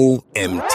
OMT.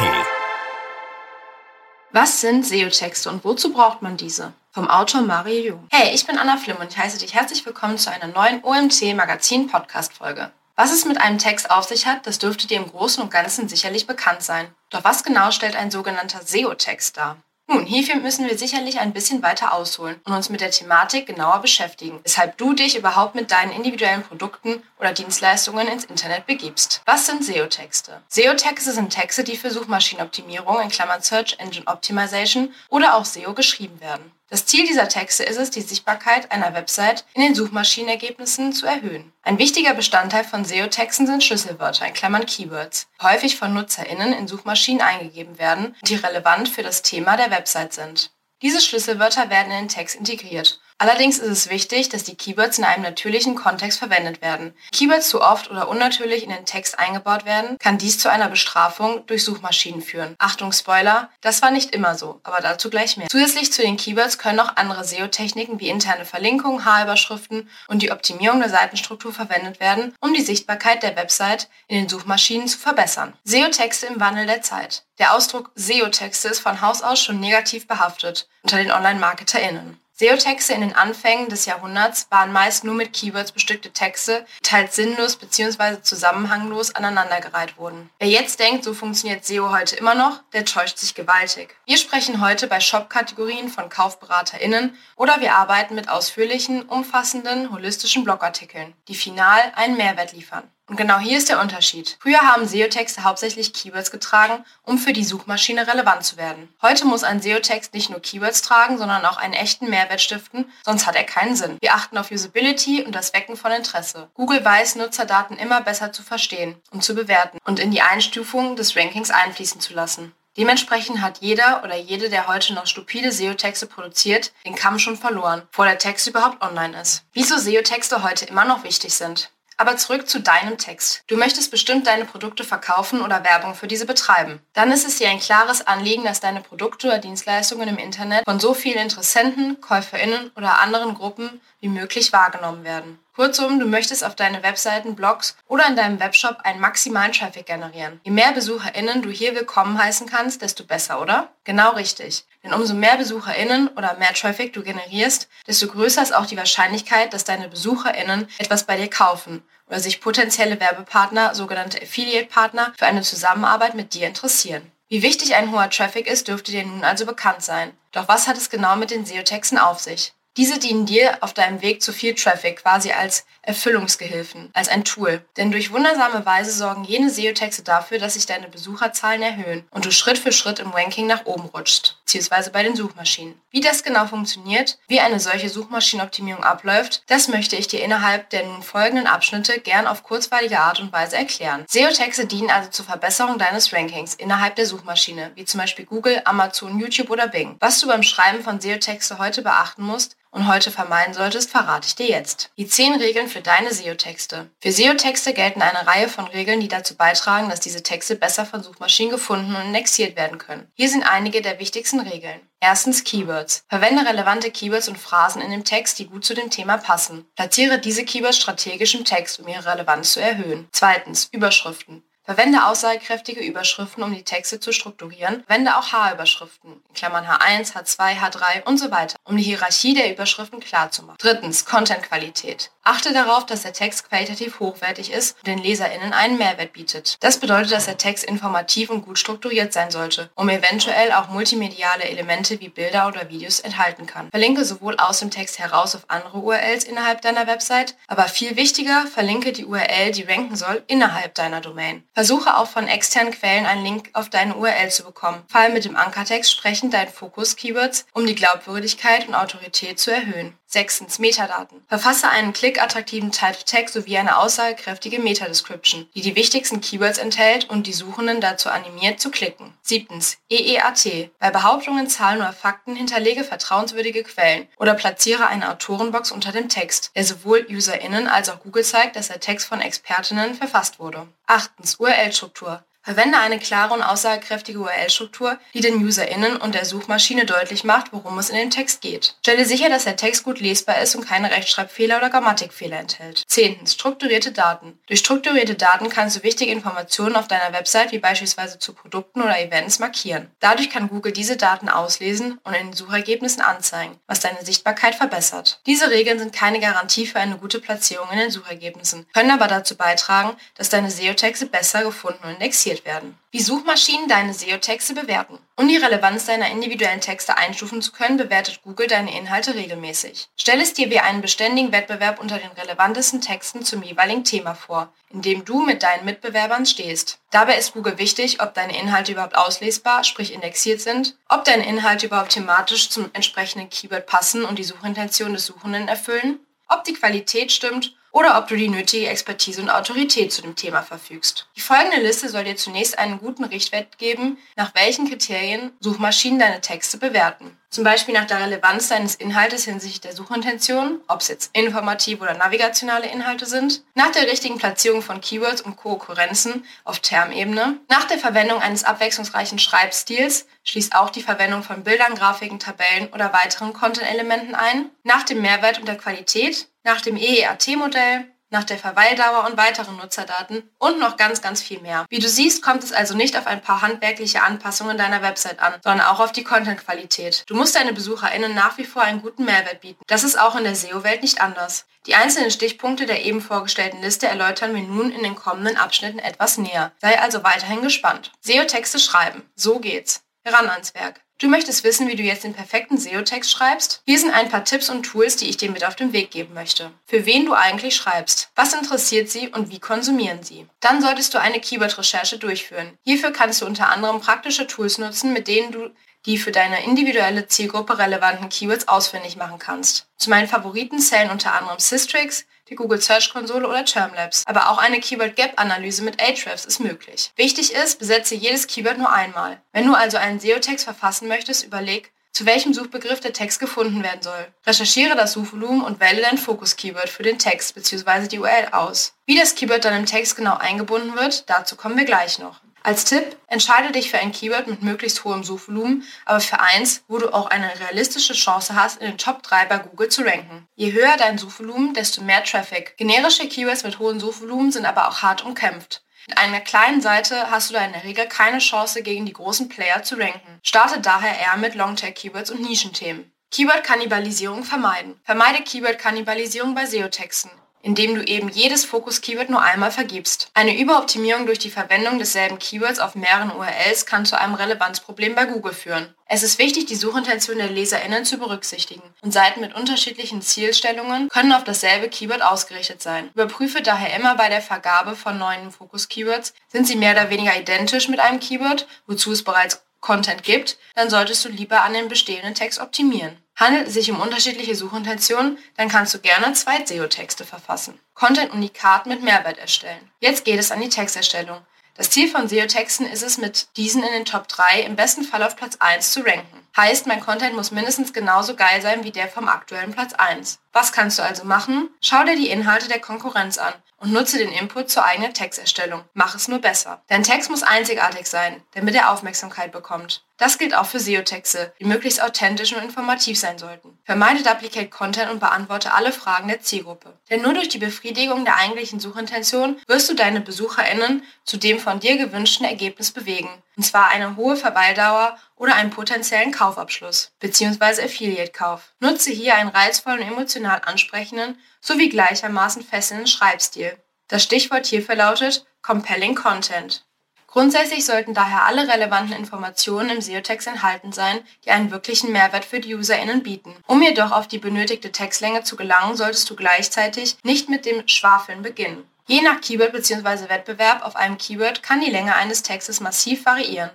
Was sind SEO-Texte und wozu braucht man diese? Vom Autor Mario Jung. Hey, ich bin Anna Flimm und ich heiße dich herzlich willkommen zu einer neuen OMT-Magazin-Podcast-Folge. Was es mit einem Text auf sich hat, das dürfte dir im Großen und Ganzen sicherlich bekannt sein. Doch was genau stellt ein sogenannter SEO-Text dar? Nun, hierfür müssen wir sicherlich ein bisschen weiter ausholen und uns mit der Thematik genauer beschäftigen, weshalb du dich überhaupt mit deinen individuellen Produkten oder Dienstleistungen ins Internet begibst. Was sind SEO-Texte? SEO-Texte sind Texte, die für Suchmaschinenoptimierung in Klammern Search Engine Optimization oder auch SEO geschrieben werden. Das Ziel dieser Texte ist es, die Sichtbarkeit einer Website in den Suchmaschinenergebnissen zu erhöhen. Ein wichtiger Bestandteil von SEO-Texten sind Schlüsselwörter in Klammern Keywords, die häufig von NutzerInnen in Suchmaschinen eingegeben werden und die relevant für das Thema der Website sind. Diese Schlüsselwörter werden in den Text integriert Allerdings ist es wichtig, dass die Keywords in einem natürlichen Kontext verwendet werden. Keywords zu oft oder unnatürlich in den Text eingebaut werden, kann dies zu einer Bestrafung durch Suchmaschinen führen. Achtung Spoiler, das war nicht immer so, aber dazu gleich mehr. Zusätzlich zu den Keywords können auch andere SEO-Techniken wie interne Verlinkungen, H-Überschriften und die Optimierung der Seitenstruktur verwendet werden, um die Sichtbarkeit der Website in den Suchmaschinen zu verbessern. SEO-Texte im Wandel der Zeit. Der Ausdruck SEO-Texte ist von Haus aus schon negativ behaftet unter den Online-MarketerInnen. SEO-Texte in den Anfängen des Jahrhunderts waren meist nur mit Keywords bestückte Texte, die teils sinnlos bzw. zusammenhanglos aneinandergereiht wurden. Wer jetzt denkt, so funktioniert SEO heute immer noch, der täuscht sich gewaltig. Wir sprechen heute bei Shop-Kategorien von KaufberaterInnen oder wir arbeiten mit ausführlichen, umfassenden, holistischen Blogartikeln, die final einen Mehrwert liefern. Und genau hier ist der Unterschied. Früher haben SEO-Texte hauptsächlich Keywords getragen, um für die Suchmaschine relevant zu werden. Heute muss ein SEO-Text nicht nur Keywords tragen, sondern auch einen echten Mehrwert stiften, sonst hat er keinen Sinn. Wir achten auf Usability und das Wecken von Interesse. Google weiß, Nutzerdaten immer besser zu verstehen und zu bewerten und in die Einstufung des Rankings einfließen zu lassen. Dementsprechend hat jeder oder jede, der heute noch stupide SEO-Texte produziert, den Kamm schon verloren, bevor der Text überhaupt online ist. Wieso SEO-Texte heute immer noch wichtig sind. Aber zurück zu deinem Text. Du möchtest bestimmt deine Produkte verkaufen oder Werbung für diese betreiben. Dann ist es dir ein klares Anliegen, dass deine Produkte oder Dienstleistungen im Internet von so vielen Interessenten, KäuferInnen oder anderen Gruppen wie möglich wahrgenommen werden. Kurzum, du möchtest auf deine Webseiten, Blogs oder in deinem Webshop einen maximalen Traffic generieren. Je mehr BesucherInnen du hier willkommen heißen kannst, desto besser, oder? Genau richtig. Denn umso mehr BesucherInnen oder mehr Traffic du generierst, desto größer ist auch die Wahrscheinlichkeit, dass deine BesucherInnen etwas bei dir kaufen oder sich potenzielle Werbepartner, sogenannte Affiliate-Partner, für eine Zusammenarbeit mit dir interessieren. Wie wichtig ein hoher Traffic ist, dürfte dir nun also bekannt sein. Doch was hat es genau mit den SEO-Texten auf sich? Diese dienen dir auf deinem Weg zu viel Traffic quasi als Erfüllungsgehilfen, als ein Tool. Denn durch wundersame Weise sorgen jene SEO-Texte dafür, dass sich deine Besucherzahlen erhöhen und du Schritt für Schritt im Ranking nach oben rutschst, beziehungsweise bei den Suchmaschinen. Wie das genau funktioniert, wie eine solche Suchmaschinenoptimierung abläuft, das möchte ich dir innerhalb der nun folgenden Abschnitte gern auf kurzweilige Art und Weise erklären. SEO-Texte dienen also zur Verbesserung deines Rankings innerhalb der Suchmaschine, wie zum Beispiel Google, Amazon, YouTube oder Bing. Was du beim Schreiben von SEO-Texte heute beachten musst, und heute vermeiden solltest, verrate ich dir jetzt. Die 10 Regeln für deine SEO-Texte. Für SEO-Texte gelten eine Reihe von Regeln, die dazu beitragen, dass diese Texte besser von Suchmaschinen gefunden und indexiert werden können. Hier sind einige der wichtigsten Regeln. Erstens Keywords. Verwende relevante Keywords und Phrasen in dem Text, die gut zu dem Thema passen. Platziere diese Keywords strategisch im Text, um ihre Relevanz zu erhöhen. Zweitens Überschriften. Verwende aussagekräftige Überschriften, um die Texte zu strukturieren. Verwende auch H-Überschriften, Klammern H1, H2, H3 und so weiter, um die Hierarchie der Überschriften klar zu machen. Drittens, Content-Qualität. Achte darauf, dass der Text qualitativ hochwertig ist und den LeserInnen einen Mehrwert bietet. Das bedeutet, dass der Text informativ und gut strukturiert sein sollte, um eventuell auch multimediale Elemente wie Bilder oder Videos enthalten kann. Verlinke sowohl aus dem Text heraus auf andere URLs innerhalb deiner Website, aber viel wichtiger, verlinke die URL, die ranken soll, innerhalb deiner Domain. Versuche auch von externen Quellen einen Link auf deine URL zu bekommen. Fall mit dem Ankertext sprechend deinen Fokus-Keywords, um die Glaubwürdigkeit und Autorität zu erhöhen. Sechstens Metadaten. Verfasse einen klickattraktiven Title-Tag sowie eine aussagekräftige Meta-Description, die die wichtigsten Keywords enthält und die Suchenden dazu animiert zu klicken. Siebtens EEAT. Bei Behauptungen, Zahlen oder Fakten hinterlege vertrauenswürdige Quellen oder platziere eine Autorenbox unter dem Text, der sowohl UserInnen als auch Google zeigt, dass der Text von Expertinnen verfasst wurde. Achtens URL-Struktur. Verwende eine klare und aussagekräftige URL-Struktur, die den UserInnen und der Suchmaschine deutlich macht, worum es in dem Text geht. Stelle sicher, dass der Text gut lesbar ist und keine Rechtschreibfehler oder Grammatikfehler enthält. Zehntens. Strukturierte Daten. Durch strukturierte Daten kannst du wichtige Informationen auf deiner Website, wie beispielsweise zu Produkten oder Events, markieren. Dadurch kann Google diese Daten auslesen und in den Suchergebnissen anzeigen, was deine Sichtbarkeit verbessert. Diese Regeln sind keine Garantie für eine gute Platzierung in den Suchergebnissen, können aber dazu beitragen, dass deine SEO-Texte besser gefunden und indexiert optimiert werden. Wie Suchmaschinen deine SEO-Texte bewerten. Um die Relevanz deiner individuellen Texte einstufen zu können, bewertet Google deine Inhalte regelmäßig. Stell es dir wie einen beständigen Wettbewerb unter den relevantesten Texten zum jeweiligen Thema vor, in dem du mit deinen Mitbewerbern stehst. Dabei ist Google wichtig, ob deine Inhalte überhaupt auslesbar, sprich indexiert sind, ob deine Inhalte überhaupt thematisch zum entsprechenden Keyword passen und die Suchintention des Suchenden erfüllen, ob die Qualität stimmt oder ob du die nötige Expertise und Autorität zu dem Thema verfügst. Die folgende Liste soll dir zunächst einen guten Richtwert geben, nach welchen Kriterien Suchmaschinen deine Texte bewerten. Zum Beispiel nach der Relevanz deines Inhaltes hinsichtlich der Suchintention, ob es jetzt informative oder navigationale Inhalte sind, nach der richtigen Platzierung von Keywords und Kookkurrenzen auf Termebene, nach der Verwendung eines abwechslungsreichen Schreibstils, schließt auch die Verwendung von Bildern, Grafiken, Tabellen oder weiteren Content-Elementen ein, nach dem Mehrwert und der Qualität, nach dem EEAT-Modell, nach der Verweildauer und weiteren Nutzerdaten und noch ganz, ganz viel mehr. Wie du siehst, kommt es also nicht auf ein paar handwerkliche Anpassungen deiner Website an, sondern auch auf die Content-Qualität. Du musst deine BesucherInnen nach wie vor einen guten Mehrwert bieten. Das ist auch in der SEO-Welt nicht anders. Die einzelnen Stichpunkte der eben vorgestellten Liste erläutern wir nun in den kommenden Abschnitten etwas näher. Sei also weiterhin gespannt. SEO-Texte schreiben. So geht's. Heran ans Werk. Du möchtest wissen, wie du jetzt den perfekten SEO-Text schreibst? Hier sind ein paar Tipps und Tools, die ich dir mit auf den Weg geben möchte. Für wen du eigentlich schreibst, was interessiert sie und wie konsumieren sie. Dann solltest du eine Keyword-Recherche durchführen. Hierfür kannst du unter anderem praktische Tools nutzen, mit denen du die für deine individuelle Zielgruppe relevanten Keywords ausfindig machen kannst. Zu meinen Favoriten zählen unter anderem Systrix, die Google Search Konsole oder Termlabs. Aber auch eine Keyword Gap Analyse mit Ahrefs ist möglich. Wichtig ist, besetze jedes Keyword nur einmal. Wenn du also einen SEO-Text verfassen möchtest, überleg, zu welchem Suchbegriff der Text gefunden werden soll. Recherchiere das Suchvolumen und wähle dein Fokus-Keyword für den Text bzw. die URL aus. Wie das Keyword dann im Text genau eingebunden wird, dazu kommen wir gleich noch. Als Tipp, entscheide dich für ein Keyword mit möglichst hohem Suchvolumen, aber für eins, wo du auch eine realistische Chance hast, in den Top 3 bei Google zu ranken. Je höher dein Suchvolumen, desto mehr Traffic. Generische Keywords mit hohem Suchvolumen sind aber auch hart umkämpft. Mit einer kleinen Seite hast du da in der Regel keine Chance, gegen die großen Player zu ranken. Starte daher eher mit Longtail-Keywords und Nischenthemen. Keyword-Kannibalisierung vermeiden. Vermeide Keyword-Kannibalisierung bei SEO-Texten indem du eben jedes Fokus-Keyword nur einmal vergibst. Eine Überoptimierung durch die Verwendung desselben Keywords auf mehreren URLs kann zu einem Relevanzproblem bei Google führen. Es ist wichtig, die Suchintention der LeserInnen zu berücksichtigen und Seiten mit unterschiedlichen Zielstellungen können auf dasselbe Keyword ausgerichtet sein. Überprüfe daher immer bei der Vergabe von neuen Fokus-Keywords, sind sie mehr oder weniger identisch mit einem Keyword, wozu es bereits Content gibt, dann solltest du lieber an den bestehenden Text optimieren. Handelt es sich um unterschiedliche Suchintentionen, dann kannst du gerne zwei SEO-Texte verfassen. Content-Unikat mit Mehrwert erstellen. Jetzt geht es an die Texterstellung. Das Ziel von SEO-Texten ist es, mit diesen in den Top 3 im besten Fall auf Platz 1 zu ranken. Heißt, mein Content muss mindestens genauso geil sein wie der vom aktuellen Platz 1. Was kannst du also machen? Schau dir die Inhalte der Konkurrenz an und nutze den Input zur eigenen Texterstellung. Mach es nur besser. Dein Text muss einzigartig sein, damit er Aufmerksamkeit bekommt. Das gilt auch für SEO-Texte, die möglichst authentisch und informativ sein sollten. Vermeide Duplicate Content und beantworte alle Fragen der Zielgruppe. Denn nur durch die Befriedigung der eigentlichen Suchintention wirst du deine BesucherInnen zu dem von dir gewünschten Ergebnis bewegen. Und zwar eine hohe Verweildauer oder einen potenziellen Kaufabschluss bzw. Affiliate-Kauf. Nutze hier einen reizvollen und emotional ansprechenden sowie gleichermaßen fesselnden Schreibstil. Das Stichwort hierfür lautet Compelling Content. Grundsätzlich sollten daher alle relevanten Informationen im SEO-Text enthalten sein, die einen wirklichen Mehrwert für die UserInnen bieten. Um jedoch auf die benötigte Textlänge zu gelangen, solltest du gleichzeitig nicht mit dem Schwafeln beginnen. Je nach Keyword bzw. Wettbewerb auf einem Keyword kann die Länge eines Textes massiv variieren.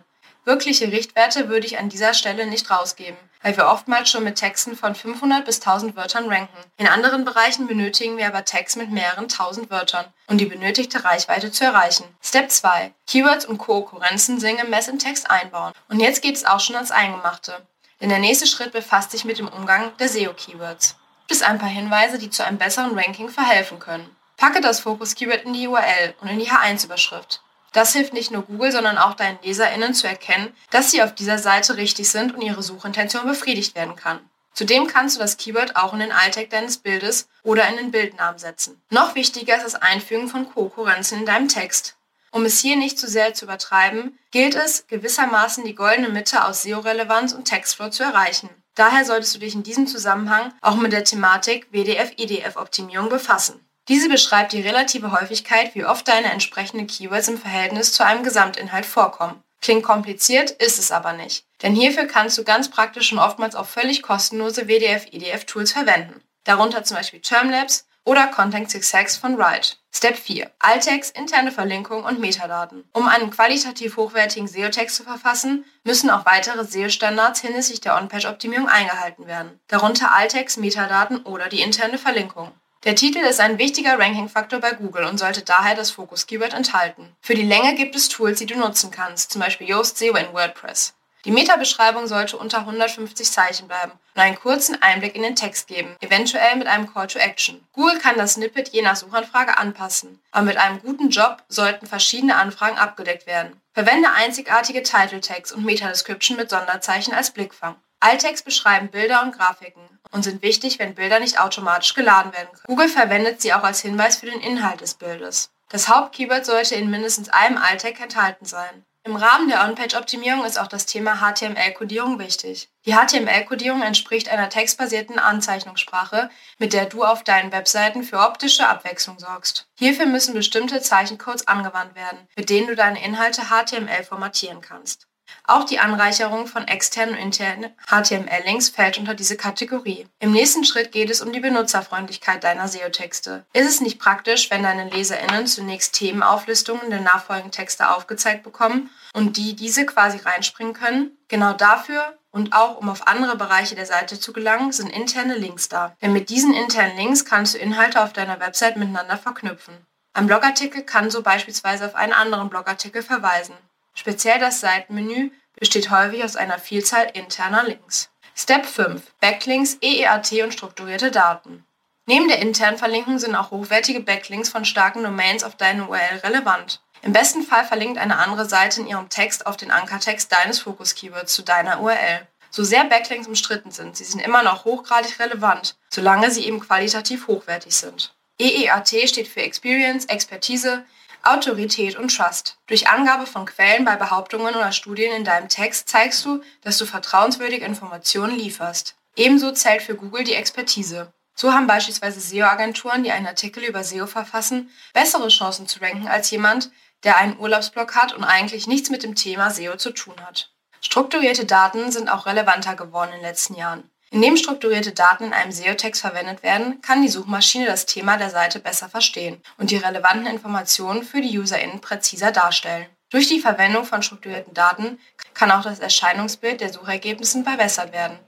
Wirkliche Richtwerte würde ich an dieser Stelle nicht rausgeben, weil wir oftmals schon mit Texten von 500 bis 1000 Wörtern ranken. In anderen Bereichen benötigen wir aber Text mit mehreren tausend Wörtern, um die benötigte Reichweite zu erreichen. Step 2. Keywords und Kookkurrenzen sinngemäß im Text einbauen. Und jetzt geht es auch schon ans Eingemachte. Denn der nächste Schritt befasst sich mit dem Umgang der SEO-Keywords. Gibt es ein paar Hinweise, die zu einem besseren Ranking verhelfen können. Packe das Fokus-Keyword in die URL und in die H1-Überschrift. Das hilft nicht nur Google, sondern auch deinen LeserInnen zu erkennen, dass sie auf dieser Seite richtig sind und ihre Suchintention befriedigt werden kann. Zudem kannst du das Keyword auch in den Alltag deines Bildes oder in den Bildnamen setzen. Noch wichtiger ist das Einfügen von Konkurrenzen in deinem Text. Um es hier nicht zu sehr zu übertreiben, gilt es, gewissermaßen die goldene Mitte aus SEO-Relevanz und Textflow zu erreichen. Daher solltest du dich in diesem Zusammenhang auch mit der Thematik WDF-IDF-Optimierung befassen. Diese beschreibt die relative Häufigkeit, wie oft deine entsprechenden Keywords im Verhältnis zu einem Gesamtinhalt vorkommen. Klingt kompliziert, ist es aber nicht. Denn hierfür kannst du ganz praktisch und oftmals auch völlig kostenlose WDF-IDF-Tools verwenden. Darunter zum Beispiel Termlabs oder Content Success von Write. Step 4. Alttext, interne Verlinkung und Metadaten. Um einen qualitativ hochwertigen SEO-Text zu verfassen, müssen auch weitere SEO-Standards hinsichtlich der On-Page-Optimierung eingehalten werden. Darunter Alttext, Metadaten oder die interne Verlinkung. Der Titel ist ein wichtiger Ranking-Faktor bei Google und sollte daher das Fokus-Keyword enthalten. Für die Länge gibt es Tools, die du nutzen kannst, zum Beispiel Yoast SEO in WordPress. Die Meta-Beschreibung sollte unter 150 Zeichen bleiben und einen kurzen Einblick in den Text geben, eventuell mit einem Call to Action. Google kann das Snippet je nach Suchanfrage anpassen, aber mit einem guten Job sollten verschiedene Anfragen abgedeckt werden. Verwende einzigartige Title Tags und Meta-Description mit Sonderzeichen als Blickfang. Alttext beschreiben Bilder und Grafiken und sind wichtig, wenn Bilder nicht automatisch geladen werden können. Google verwendet sie auch als Hinweis für den Inhalt des Bildes. Das Hauptkeyword sollte in mindestens einem Alttext enthalten sein. Im Rahmen der On-Page-Optimierung ist auch das Thema HTML-Kodierung wichtig. Die HTML-Kodierung entspricht einer textbasierten Anzeichnungssprache, mit der du auf deinen Webseiten für optische Abwechslung sorgst. Hierfür müssen bestimmte Zeichencodes angewandt werden, mit denen du deine Inhalte HTML formatieren kannst. Auch die Anreicherung von externen und internen HTML-Links fällt unter diese Kategorie. Im nächsten Schritt geht es um die Benutzerfreundlichkeit deiner SEO-Texte. Ist es nicht praktisch, wenn deine LeserInnen zunächst Themenauflistungen der nachfolgenden Texte aufgezeigt bekommen und die diese quasi reinspringen können? Genau dafür und auch um auf andere Bereiche der Seite zu gelangen, sind interne Links da. Denn mit diesen internen Links kannst du Inhalte auf deiner Website miteinander verknüpfen. Ein Blogartikel kann so beispielsweise auf einen anderen Blogartikel verweisen. Speziell das Seitenmenü besteht häufig aus einer Vielzahl interner Links. Step 5. Backlinks, EEAT und strukturierte Daten. Neben der internen Verlinkung sind auch hochwertige Backlinks von starken Domains auf deine URL relevant. Im besten Fall verlinkt eine andere Seite in ihrem Text auf den Ankertext deines Fokus-Keywords zu deiner URL. So sehr Backlinks umstritten sind, sie sind immer noch hochgradig relevant, solange sie eben qualitativ hochwertig sind. EEAT steht für Experience, Expertise, Autorität und Trust. Durch Angabe von Quellen bei Behauptungen oder Studien in deinem Text zeigst du, dass du vertrauenswürdige Informationen lieferst. Ebenso zählt für Google die Expertise. So haben beispielsweise SEO-Agenturen, die einen Artikel über SEO verfassen, bessere Chancen zu ranken als jemand, der einen Urlaubsblog hat und eigentlich nichts mit dem Thema SEO zu tun hat. Strukturierte Daten sind auch relevanter geworden in den letzten Jahren. Indem strukturierte Daten in einem SEO-Text verwendet werden, kann die Suchmaschine das Thema der Seite besser verstehen und die relevanten Informationen für die UserInnen präziser darstellen. Durch die Verwendung von strukturierten Daten kann auch das Erscheinungsbild der Suchergebnissen verbessert werden,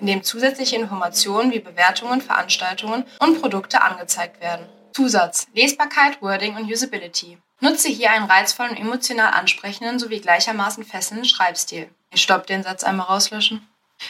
indem zusätzliche Informationen wie Bewertungen, Veranstaltungen und Produkte angezeigt werden. Zusatz, Lesbarkeit, Wording und Usability. Nutze hier einen reizvollen, emotional ansprechenden sowie gleichermaßen fesselnden Schreibstil. Ich stopp den Satz einmal rauslöschen.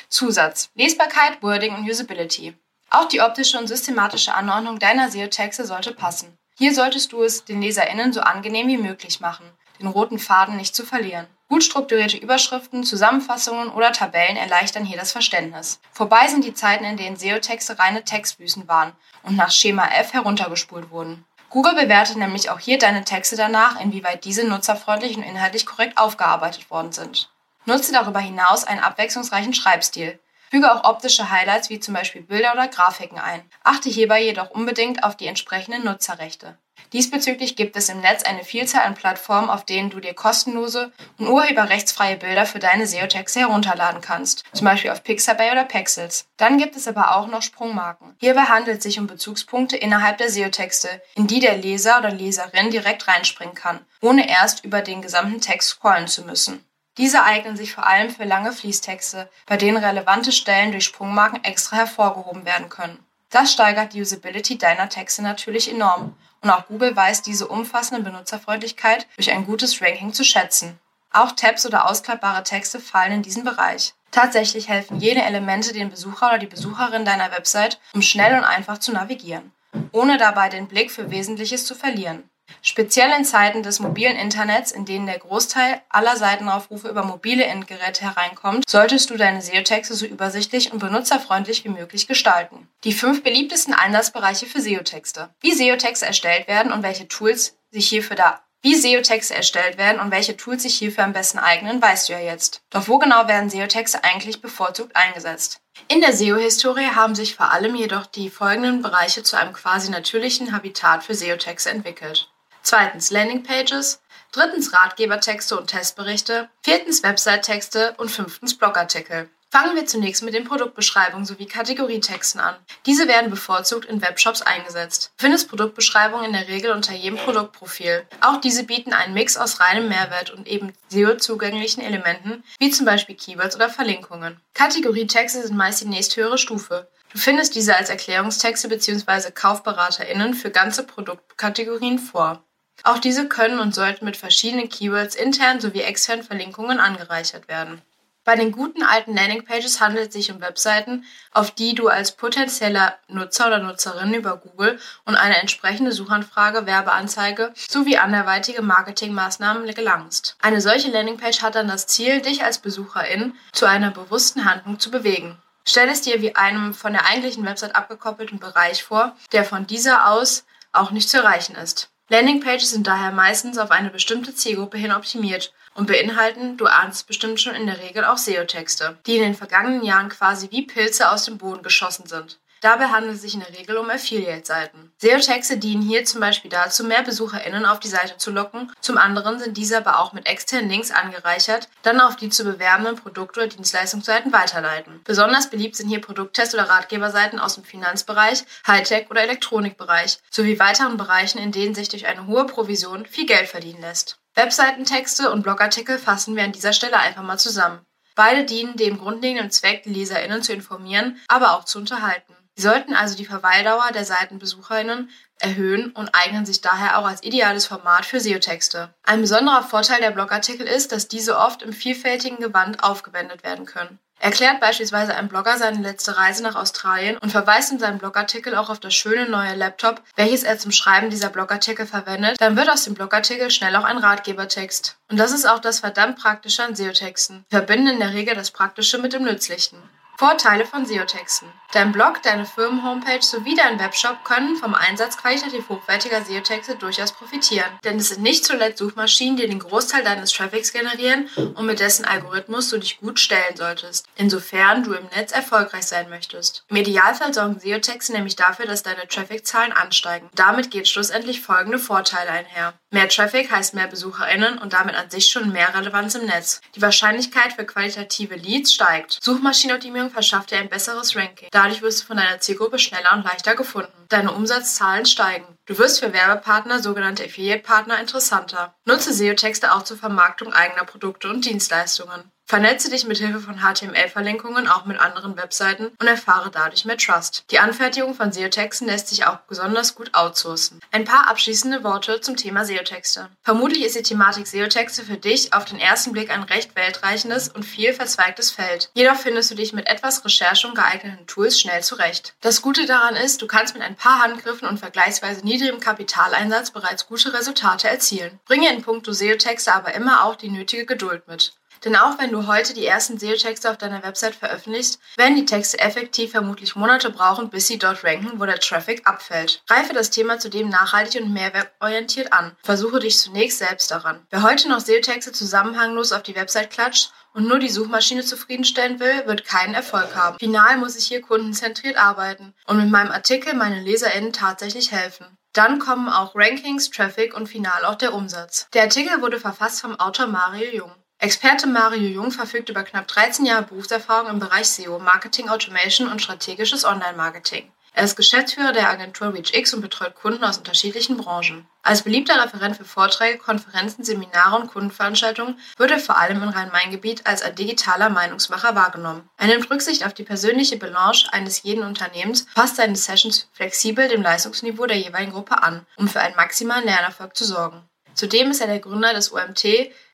Zusatz. Lesbarkeit, Wording und Usability. Auch die optische und systematische Anordnung deiner SEO-Texte sollte passen. Hier solltest du es den LeserInnen so angenehm wie möglich machen, den roten Faden nicht zu verlieren. Gut strukturierte Überschriften, Zusammenfassungen oder Tabellen erleichtern hier das Verständnis. Vorbei sind die Zeiten, in denen SEO-Texte reine Textwüsten waren und nach Schema F heruntergespult wurden. Google bewertet nämlich auch hier deine Texte danach, inwieweit diese nutzerfreundlich und inhaltlich korrekt aufgearbeitet worden sind. Nutze darüber hinaus einen abwechslungsreichen Schreibstil. Füge auch optische Highlights wie zum Beispiel Bilder oder Grafiken ein. Achte hierbei jedoch unbedingt auf die entsprechenden Nutzerrechte. Diesbezüglich gibt es im Netz eine Vielzahl an Plattformen, auf denen du dir kostenlose und urheberrechtsfreie Bilder für deine SEO-Texte herunterladen kannst, zum Beispiel auf Pixabay oder Pexels. Dann gibt es aber auch noch Sprungmarken. Hierbei handelt es sich um Bezugspunkte innerhalb der SEO-Texte, in die der Leser oder Leserin direkt reinspringen kann, ohne erst über den gesamten Text scrollen zu müssen. Diese eignen sich vor allem für lange Fließtexte, bei denen relevante Stellen durch Sprungmarken extra hervorgehoben werden können. Das steigert die Usability deiner Texte natürlich enorm und auch Google weiß diese umfassende Benutzerfreundlichkeit durch ein gutes Ranking zu schätzen. Auch Tabs oder ausklappbare Texte fallen in diesen Bereich. Tatsächlich helfen jene Elemente den Besucher oder die Besucherin deiner Website, um schnell und einfach zu navigieren, ohne dabei den Blick für Wesentliches zu verlieren. Speziell in Zeiten des mobilen Internets, in denen der Großteil aller Seitenaufrufe über mobile Endgeräte hereinkommt, solltest du deine SEO-Texte so übersichtlich und benutzerfreundlich wie möglich gestalten. Die fünf beliebtesten Einsatzbereiche für SEO-Texte. Wie SEO-Texte erstellt werden und welche Tools sich hierfür da wie SEO-Texte erstellt werden und welche Tools sich hierfür am besten eignen, weißt du ja jetzt. Doch wo genau werden SEO-Texte eigentlich bevorzugt eingesetzt? In der SEO-Historie haben sich vor allem jedoch die folgenden Bereiche zu einem quasi natürlichen Habitat für SEO-Texte entwickelt. Zweitens Landingpages, drittens Ratgebertexte und Testberichte, viertens Website-Texte und fünftens Blogartikel. Fangen wir zunächst mit den Produktbeschreibungen sowie Kategorietexten an. Diese werden bevorzugt in Webshops eingesetzt. Du findest Produktbeschreibungen in der Regel unter jedem Produktprofil. Auch diese bieten einen Mix aus reinem Mehrwert und eben SEO-zugänglichen Elementen, wie zum Beispiel Keywords oder Verlinkungen. Kategorietexte sind meist die nächsthöhere Stufe. Du findest diese als Erklärungstexte bzw. KaufberaterInnen für ganze Produktkategorien vor. Auch diese können und sollten mit verschiedenen Keywords intern sowie extern Verlinkungen angereichert werden. Bei den guten alten Landingpages handelt es sich um Webseiten, auf die du als potenzieller Nutzer oder Nutzerin über Google und eine entsprechende Suchanfrage, Werbeanzeige sowie anderweitige Marketingmaßnahmen gelangst. Eine solche Landingpage hat dann das Ziel, dich als Besucherin zu einer bewussten Handlung zu bewegen. Stell es dir wie einem von der eigentlichen Website abgekoppelten Bereich vor, der von dieser aus auch nicht zu erreichen ist. Landingpages sind daher meistens auf eine bestimmte Zielgruppe hin optimiert und beinhalten, du ahnst es bestimmt schon in der Regel auch SEO-Texte, die in den vergangenen Jahren quasi wie Pilze aus dem Boden geschossen sind. Dabei handelt es sich in der Regel um Affiliate-Seiten. SEO-Texte dienen hier zum Beispiel dazu, mehr BesucherInnen auf die Seite zu locken. Zum anderen sind diese aber auch mit externen Links angereichert, dann auf die zu bewerbenden Produkt- oder Dienstleistungsseiten weiterleiten. Besonders beliebt sind hier Produkttest- oder Ratgeberseiten aus dem Finanzbereich, Hightech- oder Elektronikbereich sowie weiteren Bereichen, in denen sich durch eine hohe Provision viel Geld verdienen lässt. Webseitentexte und Blogartikel fassen wir an dieser Stelle einfach mal zusammen. Beide dienen dem grundlegenden Zweck, die LeserInnen zu informieren, aber auch zu unterhalten. Sie sollten also die Verweildauer der Seitenbesucherinnen erhöhen und eignen sich daher auch als ideales Format für SEO-Texte. Ein besonderer Vorteil der Blogartikel ist, dass diese oft im vielfältigen Gewand aufgewendet werden können. Erklärt beispielsweise ein Blogger seine letzte Reise nach Australien und verweist in seinem Blogartikel auch auf das schöne neue Laptop, welches er zum Schreiben dieser Blogartikel verwendet, dann wird aus dem Blogartikel schnell auch ein Ratgebertext. Und das ist auch das verdammt Praktische an SEO-Texten. Wir verbinden in der Regel das Praktische mit dem Nützlichen. Vorteile von SEO-Texten. Dein Blog, deine Firmenhomepage sowie dein Webshop können vom Einsatz qualitativ hochwertiger SEO-Texte durchaus profitieren. Denn es sind nicht zuletzt Suchmaschinen, die den Großteil deines Traffics generieren und mit dessen Algorithmus du dich gut stellen solltest, insofern du im Netz erfolgreich sein möchtest. Im Idealfall sorgen SEO-Texte nämlich dafür, dass deine Traffic-Zahlen ansteigen. Damit geht schlussendlich folgende Vorteile einher. Mehr Traffic heißt mehr BesucherInnen und damit an sich schon mehr Relevanz im Netz. Die Wahrscheinlichkeit für qualitative Leads steigt. Suchmaschinenoptimierung verschafft dir ein besseres Ranking. Dadurch wirst du von deiner Zielgruppe schneller und leichter gefunden. Deine Umsatzzahlen steigen. Du wirst für Werbepartner, sogenannte Affiliate-Partner, interessanter. Nutze SEO-Texte auch zur Vermarktung eigener Produkte und Dienstleistungen. Vernetze dich mit Hilfe von HTML-Verlinkungen auch mit anderen Webseiten und erfahre dadurch mehr Trust. Die Anfertigung von SEO-Texten lässt sich auch besonders gut outsourcen. Ein paar abschließende Worte zum Thema SEO-Texte. Vermutlich ist die Thematik SEO-Texte für dich auf den ersten Blick ein recht weltreichendes und viel verzweigtes Feld. Jedoch findest du dich mit etwas Recherche und geeigneten Tools schnell zurecht. Das Gute daran ist, du kannst mit ein paar Handgriffen und vergleichsweise niedrigem Kapitaleinsatz bereits gute Resultate erzielen. Bringe in puncto SEO-Texte aber immer auch die nötige Geduld mit. Denn auch wenn du heute die ersten SEO-Texte auf deiner Website veröffentlichst, werden die Texte effektiv vermutlich Monate brauchen, bis sie dort ranken, wo der Traffic abfällt. Greife das Thema zudem nachhaltig und mehrwertorientiert an. Versuche dich zunächst selbst daran. Wer heute noch SEO-Texte zusammenhanglos auf die Website klatscht und nur die Suchmaschine zufriedenstellen will, wird keinen Erfolg haben. Final muss ich hier kundenzentriert arbeiten und mit meinem Artikel meinen LeserInnen tatsächlich helfen. Dann kommen auch Rankings, Traffic und final auch der Umsatz. Der Artikel wurde verfasst vom Autor Mario Jung. Experte Mario Jung verfügt über knapp 13 Jahre Berufserfahrung im Bereich SEO, Marketing Automation und strategisches Online-Marketing. Er ist Geschäftsführer der Agentur ReachX und betreut Kunden aus unterschiedlichen Branchen. Als beliebter Referent für Vorträge, Konferenzen, Seminare und Kundenveranstaltungen wird er vor allem im Rhein-Main-Gebiet als ein digitaler Meinungsmacher wahrgenommen. Er nimmt Rücksicht auf die persönliche Balance eines jeden Unternehmens, passt seine Sessions flexibel dem Leistungsniveau der jeweiligen Gruppe an, um für einen maximalen Lernerfolg zu sorgen. Zudem ist er der Gründer des OMT,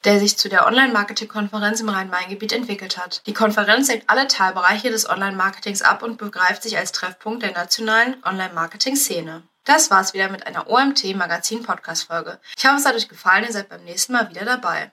der sich zu der Online-Marketing-Konferenz im Rhein-Main-Gebiet entwickelt hat. Die Konferenz deckt alle Teilbereiche des Online-Marketings ab und begreift sich als Treffpunkt der nationalen Online-Marketing-Szene. Das war's wieder mit einer OMT Magazin Podcast Folge. Ich hoffe, es hat euch gefallen, ihr seid beim nächsten Mal wieder dabei.